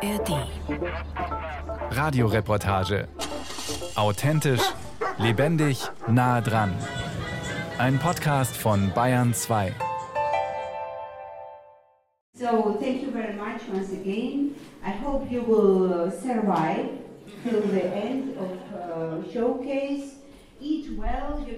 ARD. Radioreportage. Authentisch, lebendig, nah dran. Ein Podcast von Bayern 2. So thank you very much once again. I hope you will survive till the end of uh, showcase.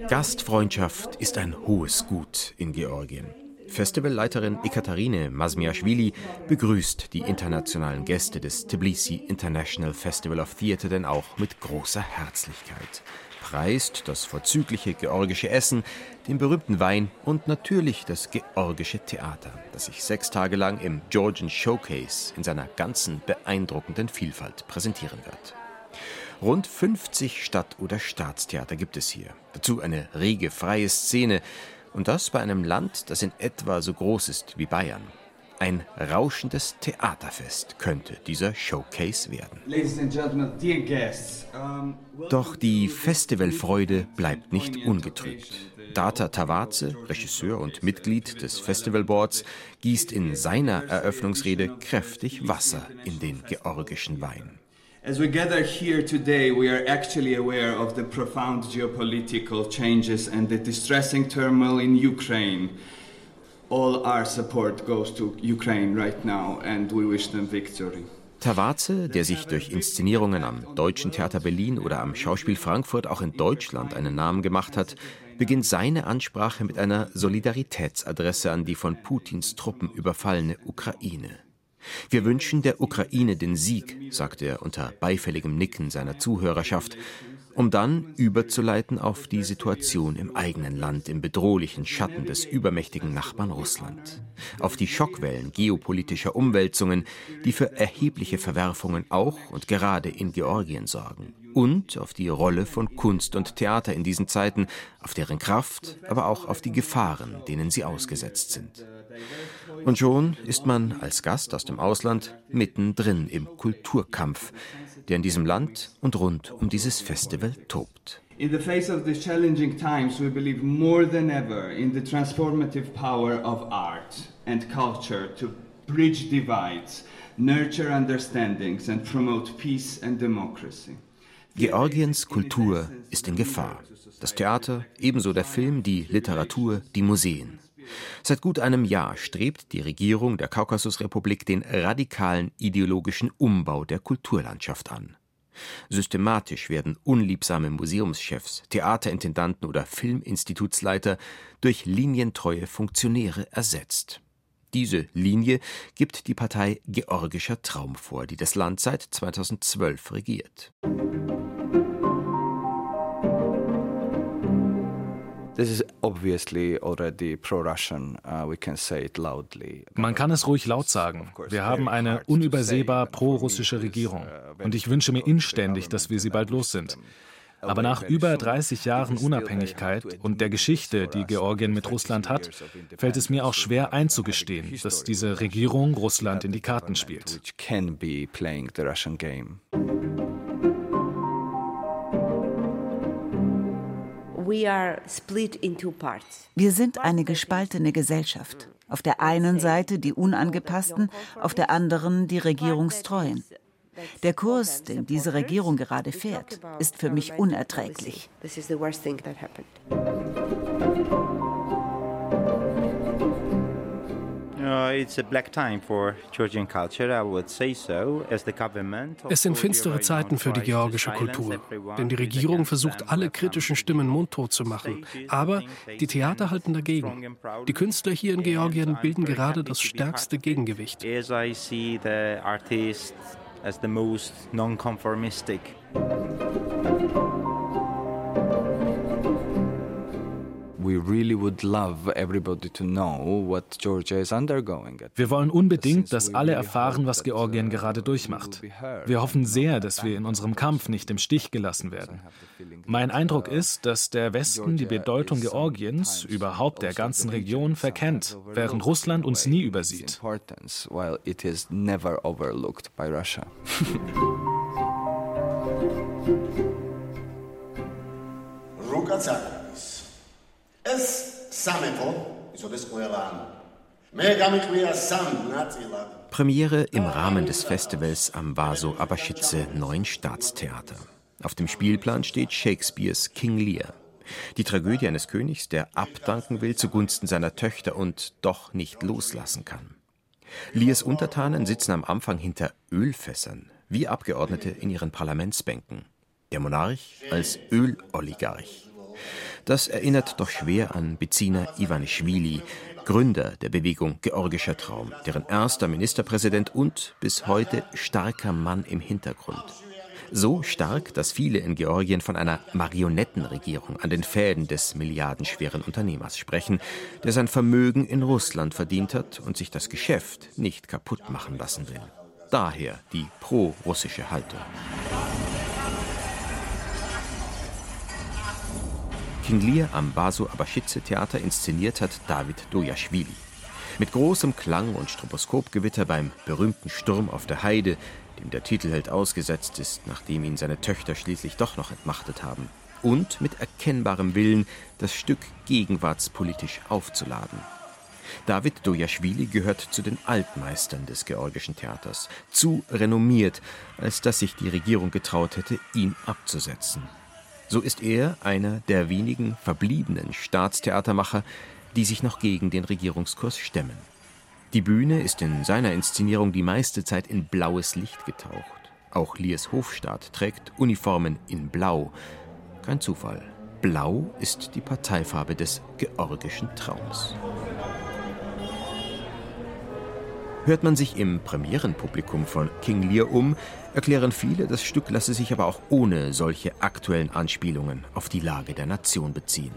Gastfreundschaft ist ein hohes Gut in Georgien. Festivalleiterin Ekaterine Masmiashvili begrüßt die internationalen Gäste des Tbilisi International Festival of Theatre denn auch mit großer Herzlichkeit. Preist das vorzügliche georgische Essen, den berühmten Wein und natürlich das georgische Theater, das sich sechs Tage lang im Georgian Showcase in seiner ganzen beeindruckenden Vielfalt präsentieren wird. Rund 50 Stadt- oder Staatstheater gibt es hier. Dazu eine rege freie Szene, und das bei einem Land, das in etwa so groß ist wie Bayern. Ein rauschendes Theaterfest könnte dieser Showcase werden. Doch die Festivalfreude bleibt nicht ungetrübt. Data Tawaze, Regisseur und Mitglied des Festivalboards, gießt in seiner Eröffnungsrede kräftig Wasser in den georgischen Wein. As we gather here today, we are actually aware of the profound geopolitical changes and the distressing turmoil in Ukraine. All our support goes to Ukraine right now, and we wish them victory. Tawaze, der sich durch Inszenierungen am Deutschen Theater Berlin oder am Schauspiel Frankfurt auch in Deutschland einen Namen gemacht hat, beginnt seine Ansprache mit einer Solidaritätsadresse an die von Putins Truppen überfallene Ukraine. Wir wünschen der Ukraine den Sieg, sagt er unter beifälligem Nicken seiner Zuhörerschaft, um dann überzuleiten auf die Situation im eigenen Land im bedrohlichen Schatten des übermächtigen Nachbarn Russland, auf die Schockwellen geopolitischer Umwälzungen, die für erhebliche Verwerfungen auch und gerade in Georgien sorgen, und auf die Rolle von Kunst und Theater in diesen Zeiten, auf deren Kraft, aber auch auf die Gefahren, denen sie ausgesetzt sind. Und schon ist man als Gast aus dem Ausland mittendrin im Kulturkampf, der in diesem Land und rund um dieses Festival tobt. In the face of these challenging times, we believe more than ever in the transformative power of art and culture to bridge divides, nurture understandings, and promote peace and democracy. Georgiens Kultur ist in Gefahr. Das Theater, ebenso der Film, die Literatur, die Museen. Seit gut einem Jahr strebt die Regierung der Kaukasusrepublik den radikalen ideologischen Umbau der Kulturlandschaft an. Systematisch werden unliebsame Museumschefs, Theaterintendanten oder Filminstitutsleiter durch linientreue Funktionäre ersetzt. Diese Linie gibt die Partei Georgischer Traum vor, die das Land seit 2012 regiert. This is obviously already pro-Russian. Uh, we can say it loudly. Man kann es ruhig laut sagen. Wir haben eine unübersehbar pro-russische Regierung. Und ich wünsche mir inständig, dass wir sie bald los sind. Aber nach über 30 Jahren Unabhängigkeit und der Geschichte, die Georgien mit Russland hat, fällt es mir auch schwer einzugestehen, dass diese Regierung Russland in die Karten spielt. Wir sind eine gespaltene Gesellschaft. Auf der einen Seite die Unangepassten, auf der anderen die Regierungstreuen. Der Kurs, den diese Regierung gerade fährt, ist für mich unerträglich. Happened. Es sind finstere Zeiten für die georgische Kultur, denn die Regierung versucht, alle kritischen Stimmen mundtot zu machen. Aber die Theater halten dagegen. Die Künstler hier in Georgien bilden gerade das stärkste Gegengewicht. As the most non-conformistic. Wir wollen unbedingt, dass alle erfahren, was Georgien gerade durchmacht. Wir hoffen sehr, dass wir in unserem Kampf nicht im Stich gelassen werden. Mein Eindruck ist, dass der Westen die Bedeutung Georgiens, überhaupt der ganzen Region, verkennt, während Russland uns nie übersieht. Importance, Premiere im Rahmen des Festivals am Vaso Abashidze Neuen Staatstheater. Auf dem Spielplan steht Shakespeares King Lear. Die Tragödie eines Königs, der abdanken will zugunsten seiner Töchter und doch nicht loslassen kann. Lears Untertanen sitzen am Anfang hinter Ölfässern, wie Abgeordnete in ihren Parlamentsbänken. Der Monarch als Öloligarch. Das erinnert doch schwer an Bezina Ivanischvili, Gründer der Bewegung Georgischer Traum, deren erster Ministerpräsident und bis heute starker Mann im Hintergrund. So stark, dass viele in Georgien von einer Marionettenregierung an den Fäden des milliardenschweren Unternehmers sprechen, der sein Vermögen in Russland verdient hat und sich das Geschäft nicht kaputt machen lassen will. Daher die pro-russische Haltung. King Lear am Basu Abashidze Theater inszeniert hat David Dojaschwili. Mit großem Klang und Stroboskopgewitter beim berühmten Sturm auf der Heide, dem der Titelheld ausgesetzt ist, nachdem ihn seine Töchter schließlich doch noch entmachtet haben. Und mit erkennbarem Willen, das Stück gegenwartspolitisch aufzuladen. David Dojaschwili gehört zu den Altmeistern des georgischen Theaters, zu renommiert, als dass sich die Regierung getraut hätte, ihn abzusetzen. So ist er einer der wenigen verbliebenen Staatstheatermacher, die sich noch gegen den Regierungskurs stemmen. Die Bühne ist in seiner Inszenierung die meiste Zeit in blaues Licht getaucht. Auch Liers Hofstaat trägt Uniformen in Blau. Kein Zufall. Blau ist die Parteifarbe des georgischen Traums. Hört man sich im Premierenpublikum von King Lear um, erklären viele, das Stück lasse sich aber auch ohne solche aktuellen Anspielungen auf die Lage der Nation beziehen.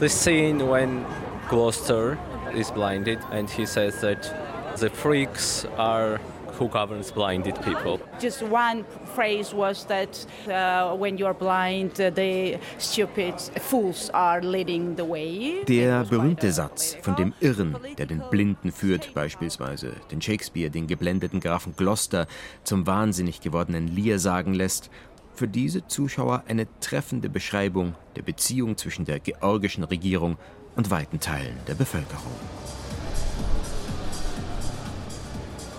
The scene when Gloucester is blinded and he says that the freaks are who governs blinded people. Just one phrase was that uh, when you're blind, uh, the stupid fools are leading the way. Der berühmte Satz von dem Irren, der den Blinden führt, beispielsweise den Shakespeare den geblendeten Grafen Gloucester zum wahnsinnig gewordenen Lear sagen lässt, für diese Zuschauer eine treffende Beschreibung der Beziehung zwischen der georgischen Regierung und weiten Teilen der Bevölkerung.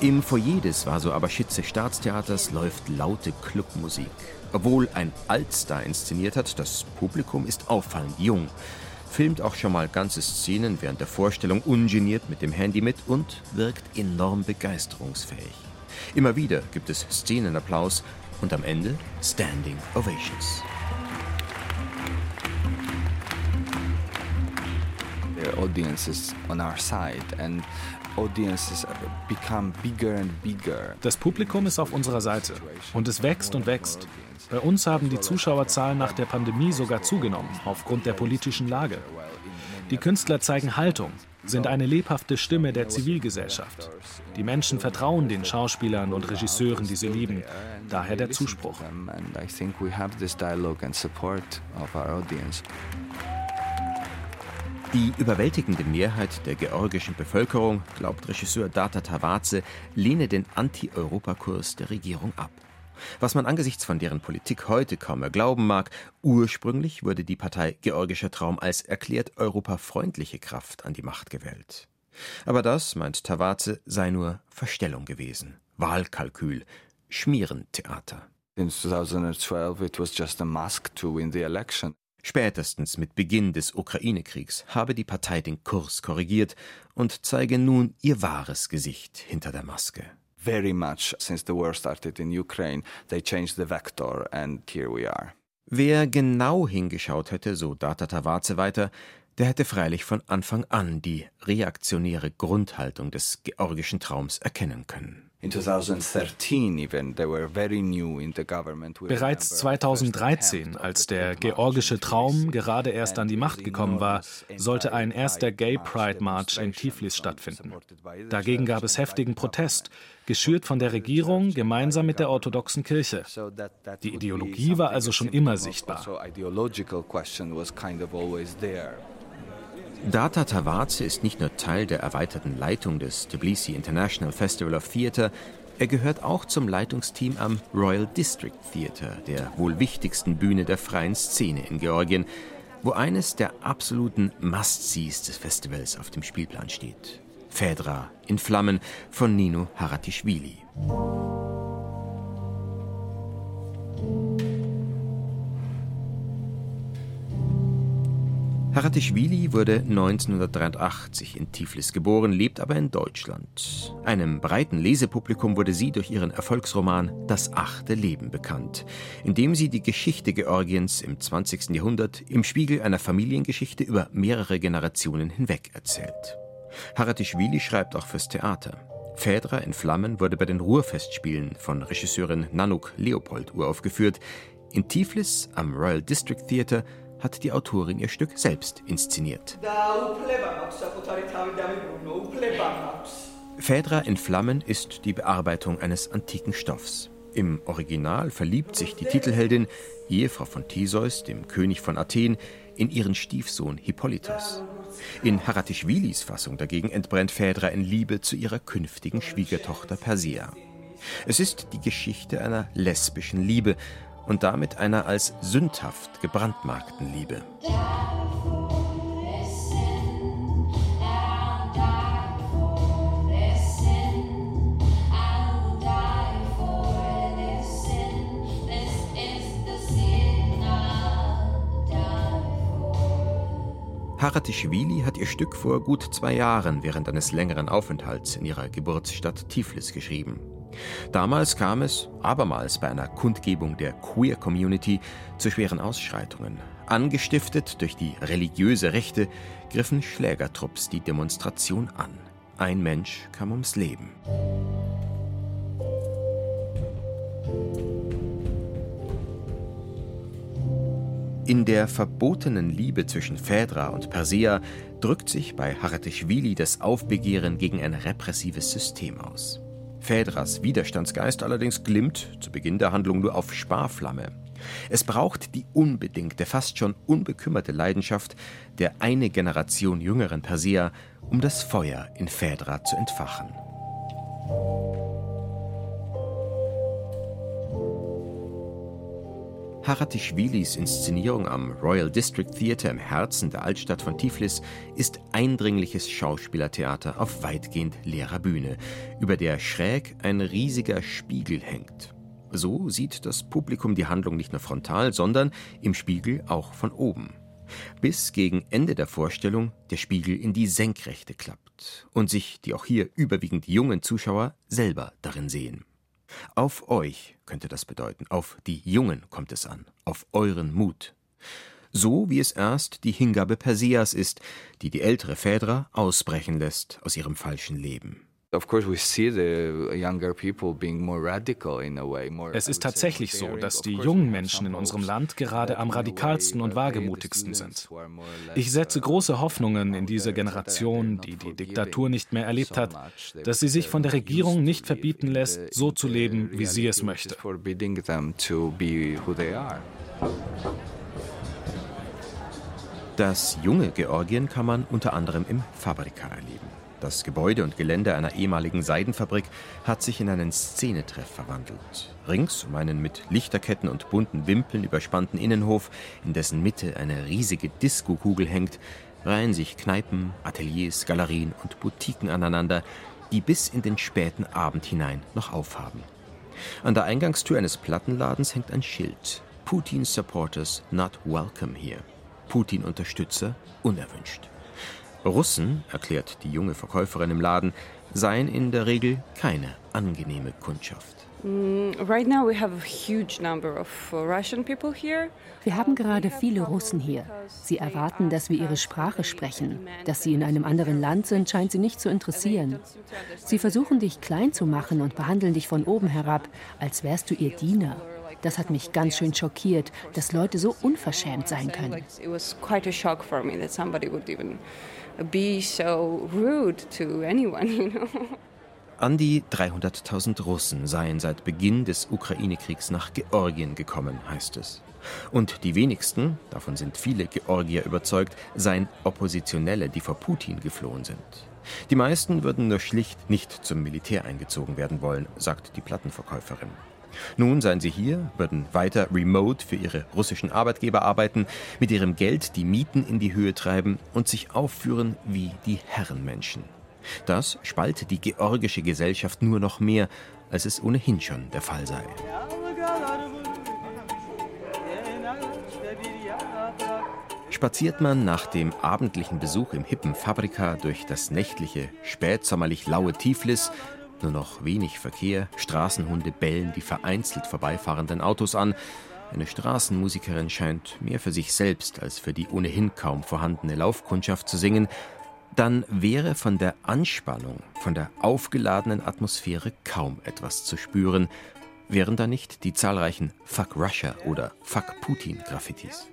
Im Foyer des Vaso-Abaschidze Staatstheaters läuft laute Clubmusik. Obwohl ein Altstar inszeniert hat, das Publikum ist auffallend jung. Filmt auch schon mal ganze Szenen während der Vorstellung ungeniert mit dem Handy mit und wirkt enorm begeisterungsfähig. Immer wieder gibt es Szenenapplaus und am Ende Standing Ovations. The audience is on our side and das Publikum ist auf unserer Seite und es wächst und wächst. Bei uns haben die Zuschauerzahlen nach der Pandemie sogar zugenommen, aufgrund der politischen Lage. Die Künstler zeigen Haltung, sind eine lebhafte Stimme der Zivilgesellschaft. Die Menschen vertrauen den Schauspielern und Regisseuren, die sie lieben. Daher der Zuspruch. Die überwältigende Mehrheit der georgischen Bevölkerung, glaubt Regisseur Data Tawaze, lehne den Anti-Europa-Kurs der Regierung ab. Was man angesichts von deren Politik heute kaum mehr glauben mag, ursprünglich wurde die Partei Georgischer Traum als erklärt europafreundliche Kraft an die Macht gewählt. Aber das, meint Tawaze, sei nur Verstellung gewesen, Wahlkalkül, Schmierentheater. In 2012 it was just a mask to win the election. Spätestens mit Beginn des Ukraine-Kriegs habe die Partei den Kurs korrigiert und zeige nun ihr wahres Gesicht hinter der Maske. Very much since the war started in Ukraine, they changed the vector and here we are. Wer genau hingeschaut hätte, so Data Tawaze weiter, der hätte freilich von Anfang an die reaktionäre Grundhaltung des georgischen Traums erkennen können. Bereits 2013, als der georgische Traum gerade erst an die Macht gekommen war, sollte ein erster Gay Pride March in Tiflis stattfinden. Dagegen gab es heftigen Protest, geschürt von der Regierung gemeinsam mit der orthodoxen Kirche. Die Ideologie war also schon immer sichtbar. Data Tawaze ist nicht nur Teil der erweiterten Leitung des Tbilisi International Festival of Theatre, er gehört auch zum Leitungsteam am Royal District Theatre, der wohl wichtigsten Bühne der freien Szene in Georgien, wo eines der absoluten Must-Sees des Festivals auf dem Spielplan steht. Phaedra in Flammen von Nino Haratischvili. Haratischvili wurde 1983 in Tiflis geboren, lebt aber in Deutschland. Einem breiten Lesepublikum wurde sie durch ihren Erfolgsroman Das achte Leben bekannt, in dem sie die Geschichte Georgiens im 20. Jahrhundert im Spiegel einer Familiengeschichte über mehrere Generationen hinweg erzählt. Haratischvili schreibt auch fürs Theater. Phaedra in Flammen wurde bei den Ruhrfestspielen von Regisseurin Nanook Leopold uraufgeführt. In Tiflis am Royal District Theatre hat die Autorin ihr Stück selbst inszeniert. Phaedra in Flammen ist die Bearbeitung eines antiken Stoffs. Im Original verliebt sich die Titelheldin, Ehefrau von Theseus, dem König von Athen, in ihren Stiefsohn Hippolytos. In Haratischvilis Fassung dagegen entbrennt Phaedra in Liebe zu ihrer künftigen Schwiegertochter Persea. Es ist die Geschichte einer lesbischen Liebe und damit einer als sündhaft gebrandmarkten Liebe. Haratischvili hat ihr Stück vor gut zwei Jahren während eines längeren Aufenthalts in ihrer Geburtsstadt Tiflis geschrieben. Damals kam es abermals bei einer Kundgebung der Queer Community zu schweren Ausschreitungen. Angestiftet durch die religiöse Rechte griffen Schlägertrupps die Demonstration an. Ein Mensch kam ums Leben. In der verbotenen Liebe zwischen Phaedra und Persea drückt sich bei Haratischvili das Aufbegehren gegen ein repressives System aus. Phaedras Widerstandsgeist allerdings glimmt zu Beginn der Handlung nur auf Sparflamme. Es braucht die unbedingte, fast schon unbekümmerte Leidenschaft der eine Generation jüngeren Persea, um das Feuer in Phaedra zu entfachen. Haratischvilis Inszenierung am Royal District Theatre im Herzen der Altstadt von Tiflis ist eindringliches Schauspielertheater auf weitgehend leerer Bühne, über der schräg ein riesiger Spiegel hängt. So sieht das Publikum die Handlung nicht nur frontal, sondern im Spiegel auch von oben. Bis gegen Ende der Vorstellung der Spiegel in die Senkrechte klappt und sich die auch hier überwiegend jungen Zuschauer selber darin sehen. Auf euch könnte das bedeuten, auf die Jungen kommt es an, auf euren Mut. So wie es erst die Hingabe Perseas ist, die die ältere Phaedra ausbrechen lässt aus ihrem falschen Leben. Es ist tatsächlich so, dass die jungen Menschen in unserem Land gerade am radikalsten und wagemutigsten sind. Ich setze große Hoffnungen in diese Generation, die die Diktatur nicht mehr erlebt hat, dass sie sich von der Regierung nicht verbieten lässt, so zu leben, wie sie es möchte. Das junge Georgien kann man unter anderem im Fabrika erleben. Das Gebäude und Gelände einer ehemaligen Seidenfabrik hat sich in einen Szenetreff verwandelt. Rings um einen mit Lichterketten und bunten Wimpeln überspannten Innenhof, in dessen Mitte eine riesige Diskokugel hängt, reihen sich Kneipen, Ateliers, Galerien und Boutiquen aneinander, die bis in den späten Abend hinein noch aufhaben. An der Eingangstür eines Plattenladens hängt ein Schild. Putin Supporters not welcome here. Putin-Unterstützer unerwünscht. Russen, erklärt die junge Verkäuferin im Laden, seien in der Regel keine angenehme Kundschaft. Mm, uh, wir haben gerade viele Russen hier. Sie erwarten, dass wir ihre Sprache sprechen. Dass sie in einem anderen Land sind, scheint sie nicht zu interessieren. Sie versuchen dich klein zu machen und behandeln dich von oben herab, als wärst du ihr Diener. Das hat mich ganz schön schockiert, dass Leute so unverschämt sein können be so rude to anyone, you know. An die 300.000 Russen seien seit Beginn des Ukraine-Kriegs nach Georgien gekommen, heißt es. Und die wenigsten, davon sind viele Georgier überzeugt, seien Oppositionelle, die vor Putin geflohen sind. Die meisten würden nur schlicht nicht zum Militär eingezogen werden wollen, sagt die Plattenverkäuferin. Nun seien sie hier, würden weiter remote für ihre russischen Arbeitgeber arbeiten, mit ihrem Geld die Mieten in die Höhe treiben und sich aufführen wie die Herrenmenschen. Das spaltet die georgische Gesellschaft nur noch mehr, als es ohnehin schon der Fall sei. Spaziert man nach dem abendlichen Besuch im hippen Fabrika durch das nächtliche, spätsommerlich laue Tiflis, nur noch wenig Verkehr, Straßenhunde bellen die vereinzelt vorbeifahrenden Autos an, eine Straßenmusikerin scheint mehr für sich selbst als für die ohnehin kaum vorhandene Laufkundschaft zu singen, dann wäre von der Anspannung, von der aufgeladenen Atmosphäre kaum etwas zu spüren, wären da nicht die zahlreichen Fuck Russia oder Fuck Putin Graffitis.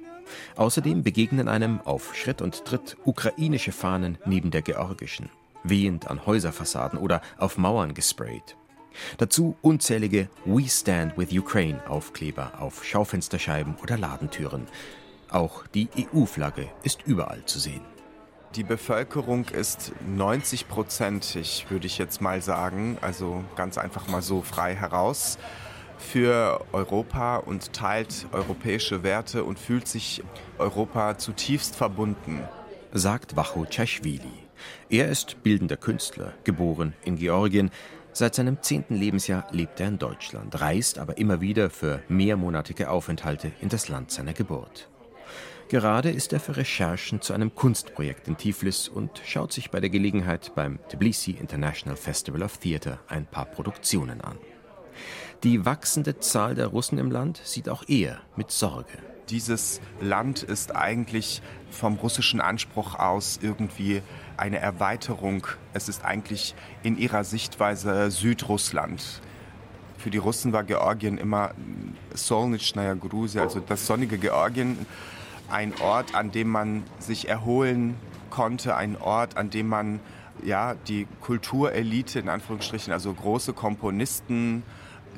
Außerdem begegnen einem auf Schritt und Tritt ukrainische Fahnen neben der georgischen, wehend an Häuserfassaden oder auf Mauern gesprayt. Dazu unzählige We Stand with Ukraine Aufkleber auf Schaufensterscheiben oder Ladentüren. Auch die EU-Flagge ist überall zu sehen. Die Bevölkerung ist 90-prozentig, würde ich jetzt mal sagen, also ganz einfach mal so frei heraus, für Europa und teilt europäische Werte und fühlt sich Europa zutiefst verbunden. Sagt Wacho Tschaischwili. Er ist bildender Künstler, geboren in Georgien. Seit seinem zehnten Lebensjahr lebt er in Deutschland, reist aber immer wieder für mehrmonatige Aufenthalte in das Land seiner Geburt. Gerade ist er für Recherchen zu einem Kunstprojekt in Tiflis und schaut sich bei der Gelegenheit beim Tbilisi International Festival of Theatre ein paar Produktionen an. Die wachsende Zahl der Russen im Land sieht auch er mit Sorge. Dieses Land ist eigentlich vom russischen Anspruch aus irgendwie eine Erweiterung. Es ist eigentlich in ihrer Sichtweise Südrussland. Für die Russen war Georgien immer Solnitschnaya Grusia, also das sonnige Georgien ein Ort, an dem man sich erholen konnte, ein Ort, an dem man ja, die Kulturelite in Anführungsstrichen, also große Komponisten,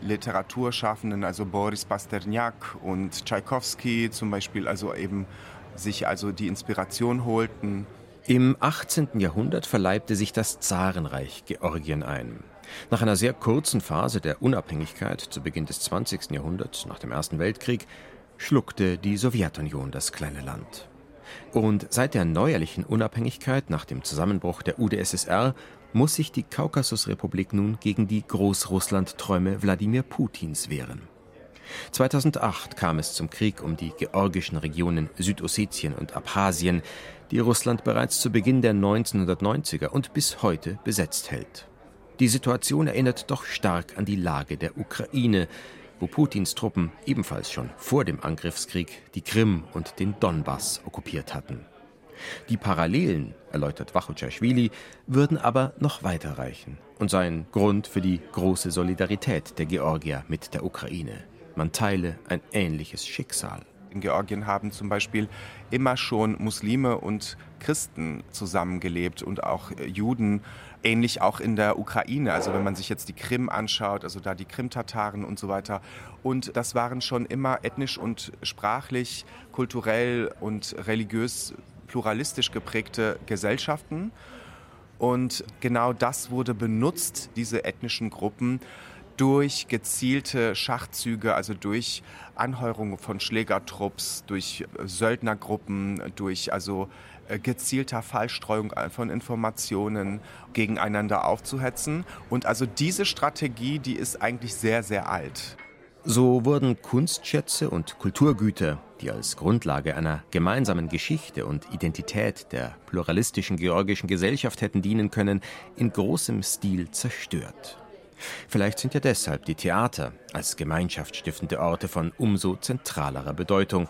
Literaturschaffenden, also Boris Pasternak und Tschaikowski zum Beispiel, also eben sich also die Inspiration holten. Im 18. Jahrhundert verleibte sich das Zarenreich Georgien ein. Nach einer sehr kurzen Phase der Unabhängigkeit zu Beginn des 20. Jahrhunderts, nach dem Ersten Weltkrieg, schluckte die Sowjetunion das kleine Land. Und seit der neuerlichen Unabhängigkeit nach dem Zusammenbruch der UdSSR muss sich die Kaukasusrepublik nun gegen die Großrussland-Träume Wladimir Putins wehren. 2008 kam es zum Krieg um die georgischen Regionen Südossetien und Abchasien, die Russland bereits zu Beginn der 1990er und bis heute besetzt hält. Die Situation erinnert doch stark an die Lage der Ukraine, wo Putins Truppen ebenfalls schon vor dem Angriffskrieg die Krim und den Donbass okkupiert hatten. Die Parallelen, erläutert Wachuchaschwili, würden aber noch weiter reichen und seien Grund für die große Solidarität der Georgier mit der Ukraine. Man teile ein ähnliches Schicksal. In Georgien haben zum Beispiel immer schon Muslime und Christen zusammengelebt und auch Juden Ähnlich auch in der Ukraine. Also wenn man sich jetzt die Krim anschaut, also da die Krim-Tataren und so weiter. Und das waren schon immer ethnisch und sprachlich, kulturell und religiös pluralistisch geprägte Gesellschaften. Und genau das wurde benutzt, diese ethnischen Gruppen, durch gezielte Schachzüge, also durch Anheuerung von Schlägertrupps, durch Söldnergruppen, durch also äh, gezielter Fallstreuung von Informationen gegeneinander aufzuhetzen. Und also diese Strategie, die ist eigentlich sehr, sehr alt. So wurden Kunstschätze und Kulturgüter, die als Grundlage einer gemeinsamen Geschichte und Identität der pluralistischen georgischen Gesellschaft hätten dienen können, in großem Stil zerstört. Vielleicht sind ja deshalb die Theater als gemeinschaftsstiftende Orte von umso zentralerer Bedeutung,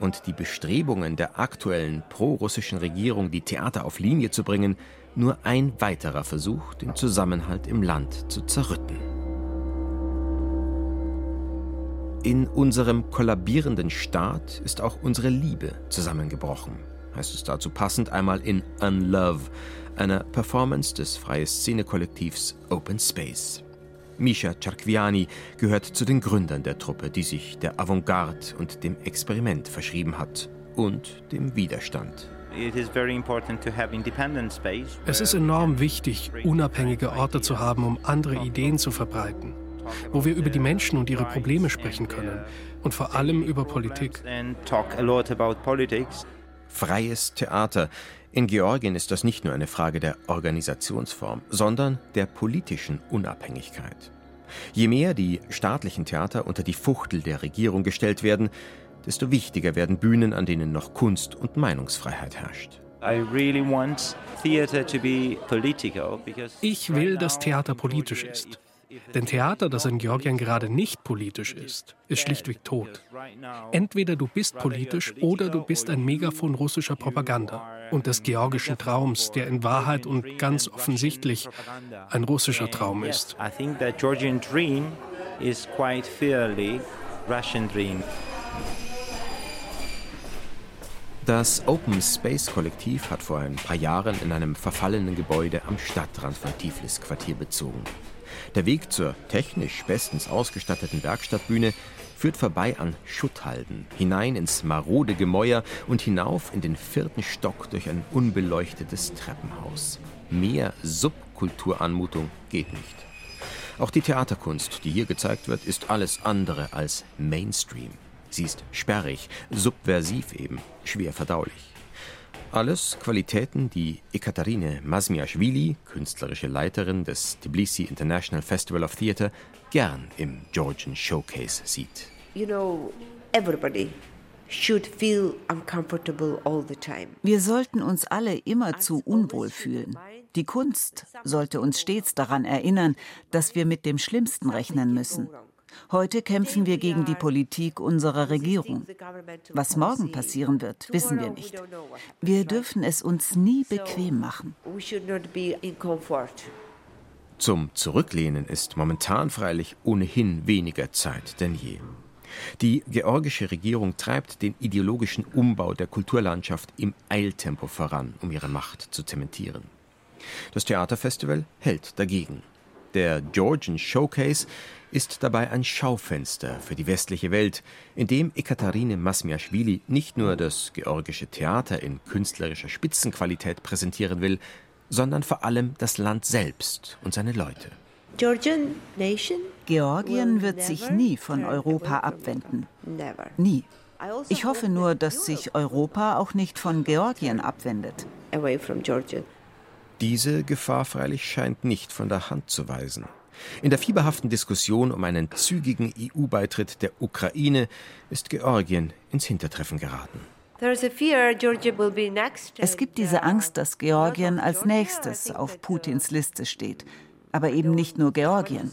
und die Bestrebungen der aktuellen pro-russischen Regierung, die Theater auf Linie zu bringen, nur ein weiterer Versuch, den Zusammenhalt im Land zu zerrütten. In unserem kollabierenden Staat ist auch unsere Liebe zusammengebrochen, heißt es dazu passend einmal in Unlove, einer Performance des freie Szene-Kollektivs Open Space. Misha Czarkwiani gehört zu den Gründern der Truppe, die sich der Avantgarde und dem Experiment verschrieben hat und dem Widerstand. Es ist enorm wichtig, unabhängige Orte zu haben, um andere Ideen zu verbreiten, wo wir über die Menschen und ihre Probleme sprechen können und vor allem über Politik. Freies Theater, In Georgien ist das nicht nur eine Frage der Organisationsform, sondern der politischen Unabhängigkeit. Je mehr die staatlichen Theater unter die Fuchtel der Regierung gestellt werden, desto wichtiger werden Bühnen, an denen noch Kunst und Meinungsfreiheit herrscht. Ich will, dass Theater politisch ist. Denn Theater, das in Georgien gerade nicht politisch ist, ist schlichtweg tot. Entweder du bist politisch oder du bist ein Megafon russischer Propaganda und des georgischen Traums, der in Wahrheit und ganz offensichtlich ein russischer Traum ist. Das Open Space Kollektiv hat vor ein paar Jahren in einem verfallenen Gebäude am Stadtrand von Tiflis Quartier bezogen. Der Weg zur technisch bestens ausgestatteten Werkstattbühne führt vorbei an Schutthalden, hinein ins marode Gemäuer und hinauf in den vierten Stock durch ein unbeleuchtetes Treppenhaus. Mehr Subkulturanmutung geht nicht. Auch die Theaterkunst, die hier gezeigt wird, ist alles andere als Mainstream. Sie ist sperrig, subversiv eben, schwer verdaulich. Alles Qualitäten, die Ekaterine Masmiaschwili, künstlerische Leiterin des Tbilisi International Festival of Theatre, gern im Georgian Showcase sieht. You know, everybody wir sollten uns alle immerzu unwohl fühlen. Die Kunst sollte uns stets daran erinnern, dass wir mit dem Schlimmsten rechnen müssen. Heute kämpfen wir gegen die Politik unserer Regierung. Was morgen passieren wird, wissen wir nicht. Wir dürfen es uns nie bequem machen. Zum Zurücklehnen ist momentan freilich ohnehin weniger Zeit denn je. Die georgische Regierung treibt den ideologischen Umbau der Kulturlandschaft im Eiltempo voran, um ihre Macht zu zementieren. Das Theaterfestival hält dagegen. Der Georgian Showcase ist dabei ein Schaufenster für die westliche Welt, in dem Ekaterine Masmiaschwili nicht nur das georgische Theater in künstlerischer Spitzenqualität präsentieren will, sondern vor allem das Land selbst und seine Leute. Georgien wird sich nie von Europa abwenden. Nie. Ich hoffe nur, dass sich Europa auch nicht von Georgien abwendet. Diese Gefahr freilich scheint nicht von der Hand zu weisen. In der fieberhaften Diskussion um einen zügigen EU-Beitritt der Ukraine ist Georgien ins Hintertreffen geraten. Es gibt diese Angst, dass Georgien als nächstes auf Putins Liste steht. Aber eben nicht nur Georgien.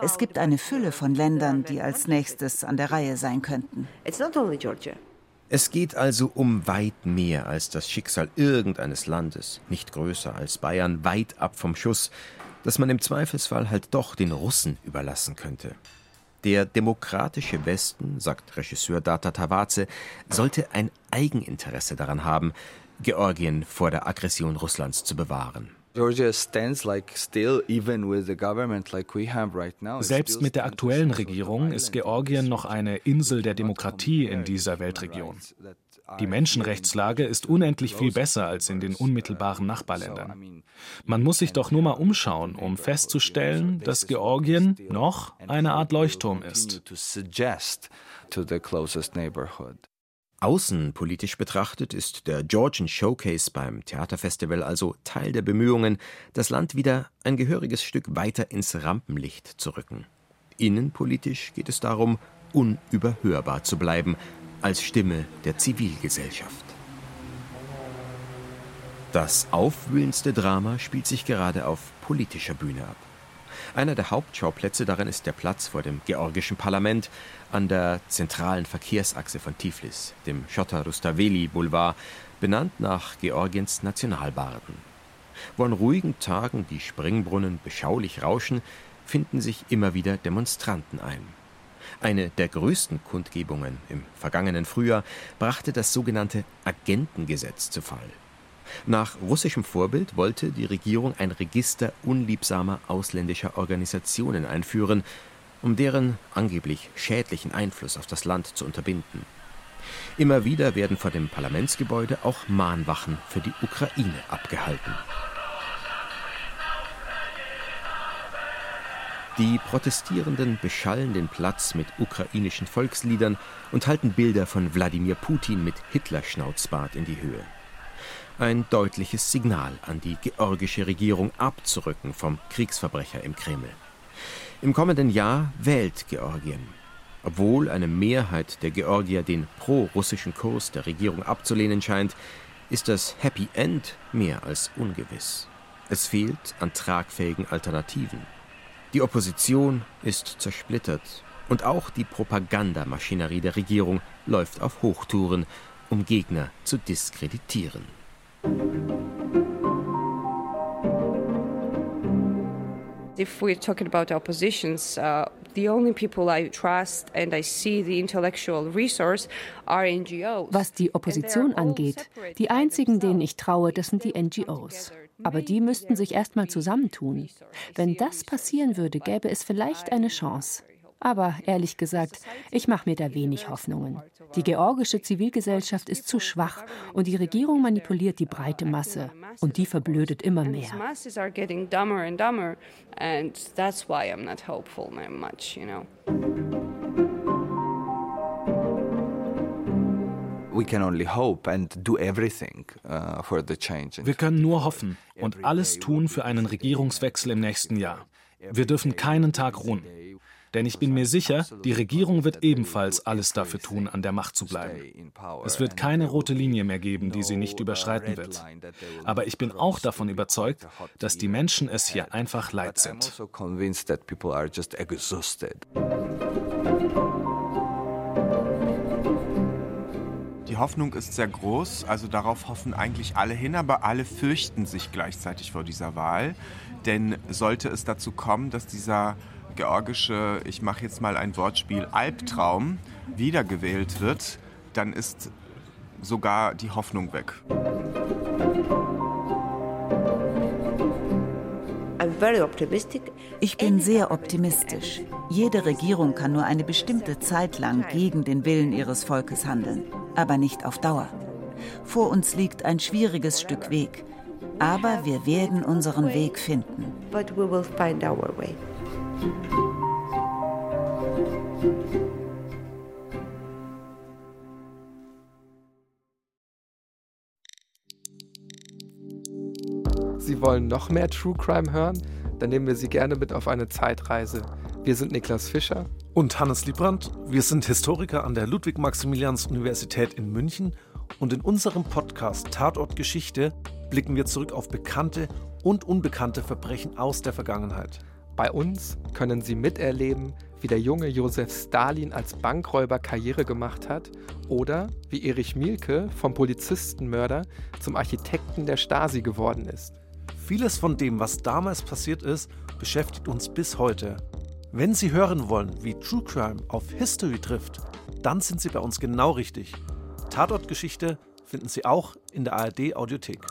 Es gibt eine Fülle von Ländern, die als nächstes an der Reihe sein könnten. Es geht also um weit mehr als das Schicksal irgendeines Landes, nicht größer als Bayern, weit ab vom Schuss, das man im Zweifelsfall halt doch den Russen überlassen könnte. Der demokratische Westen, sagt Regisseur Data Tawaze, sollte ein Eigeninteresse daran haben, Georgien vor der Aggression Russlands zu bewahren. Selbst mit der aktuellen Regierung ist Georgien noch eine Insel der Demokratie in dieser Weltregion. Die Menschenrechtslage ist unendlich viel besser als in den unmittelbaren Nachbarländern. Man muss sich doch nur mal umschauen, um festzustellen, dass Georgien noch eine Art Leuchtturm ist. Außenpolitisch betrachtet ist der Georgian Showcase beim Theaterfestival also Teil der Bemühungen, das Land wieder ein gehöriges Stück weiter ins Rampenlicht zu rücken. Innenpolitisch geht es darum, unüberhörbar zu bleiben, als Stimme der Zivilgesellschaft. Das aufwühlendste Drama spielt sich gerade auf politischer Bühne ab. Einer der Hauptschauplätze darin ist der Platz vor dem georgischen Parlament an der zentralen Verkehrsachse von Tiflis, dem Schotter Rustaveli Boulevard, benannt nach Georgiens Nationalbarden. Wo an ruhigen Tagen die Springbrunnen beschaulich rauschen, finden sich immer wieder Demonstranten ein. Eine der größten Kundgebungen im vergangenen Frühjahr brachte das sogenannte Agentengesetz zu Fall. Nach russischem Vorbild wollte die Regierung ein Register unliebsamer ausländischer Organisationen einführen, um deren angeblich schädlichen Einfluss auf das Land zu unterbinden. Immer wieder werden vor dem Parlamentsgebäude auch Mahnwachen für die Ukraine abgehalten. Die Protestierenden beschallen den Platz mit ukrainischen Volksliedern und halten Bilder von Wladimir Putin mit Hitlerschnauzbart in die Höhe. Ein deutliches Signal an die georgische Regierung abzurücken vom Kriegsverbrecher im Kreml. Im kommenden Jahr wählt Georgien. Obwohl eine Mehrheit der Georgier den pro-russischen Kurs der Regierung abzulehnen scheint, ist das Happy End mehr als ungewiss. Es fehlt an tragfähigen Alternativen. Die Opposition ist zersplittert und auch die Propagandamaschinerie der Regierung läuft auf Hochtouren, um Gegner zu diskreditieren. If we're talking about oppositions, uh, the only people I trust and I see the intellectual resource are NGOs. Was die Opposition angeht, die einzigen, denen ich traue, das sind die NGOs. Aber die müssten sich erstmal zusammentun. Wenn das passieren würde, gäbe es vielleicht eine Chance. Aber ehrlich gesagt, ich mache mir da wenig Hoffnungen. Die georgische Zivilgesellschaft ist zu schwach und die Regierung manipuliert die breite Masse und die verblödet immer mehr. Wir können nur hoffen und alles tun für einen Regierungswechsel im nächsten Jahr. Wir dürfen keinen Tag ruhen. Denn ich bin mir sicher, die Regierung wird ebenfalls alles dafür tun, an der Macht zu bleiben. Es wird keine rote Linie mehr geben, die sie nicht überschreiten wird. Aber ich bin auch davon überzeugt, dass die Menschen es hier einfach leid sind. Die Hoffnung ist sehr groß, also darauf hoffen eigentlich alle hin, aber alle fürchten sich gleichzeitig vor dieser Wahl. Denn sollte es dazu kommen, dass dieser georgische, ich mache jetzt mal ein Wortspiel, Albtraum wiedergewählt wird, dann ist sogar die Hoffnung weg. Ich bin sehr optimistisch. Jede Regierung kann nur eine bestimmte Zeit lang gegen den Willen ihres Volkes handeln, aber nicht auf Dauer. Vor uns liegt ein schwieriges Stück Weg, aber wir werden unseren Weg finden. But we will find our way. Sie wollen noch mehr True Crime hören? Dann nehmen wir Sie gerne mit auf eine Zeitreise. Wir sind Niklas Fischer und Hannes Liebrandt. Wir sind Historiker an der Ludwig-Maximilians-Universität in München und in unserem Podcast Tatort Geschichte blicken wir zurück auf bekannte und unbekannte Verbrechen aus der Vergangenheit. Bei uns können Sie miterleben, wie der junge Josef Stalin als Bankräuber Karriere gemacht hat oder wie Erich Mielke vom Polizistenmörder zum Architekten der Stasi geworden ist. Vieles von dem, was damals passiert ist, beschäftigt uns bis heute. Wenn Sie hören wollen, wie True Crime auf History trifft, dann sind Sie bei uns genau richtig. Tatortgeschichte finden Sie auch in der ARD Audiothek.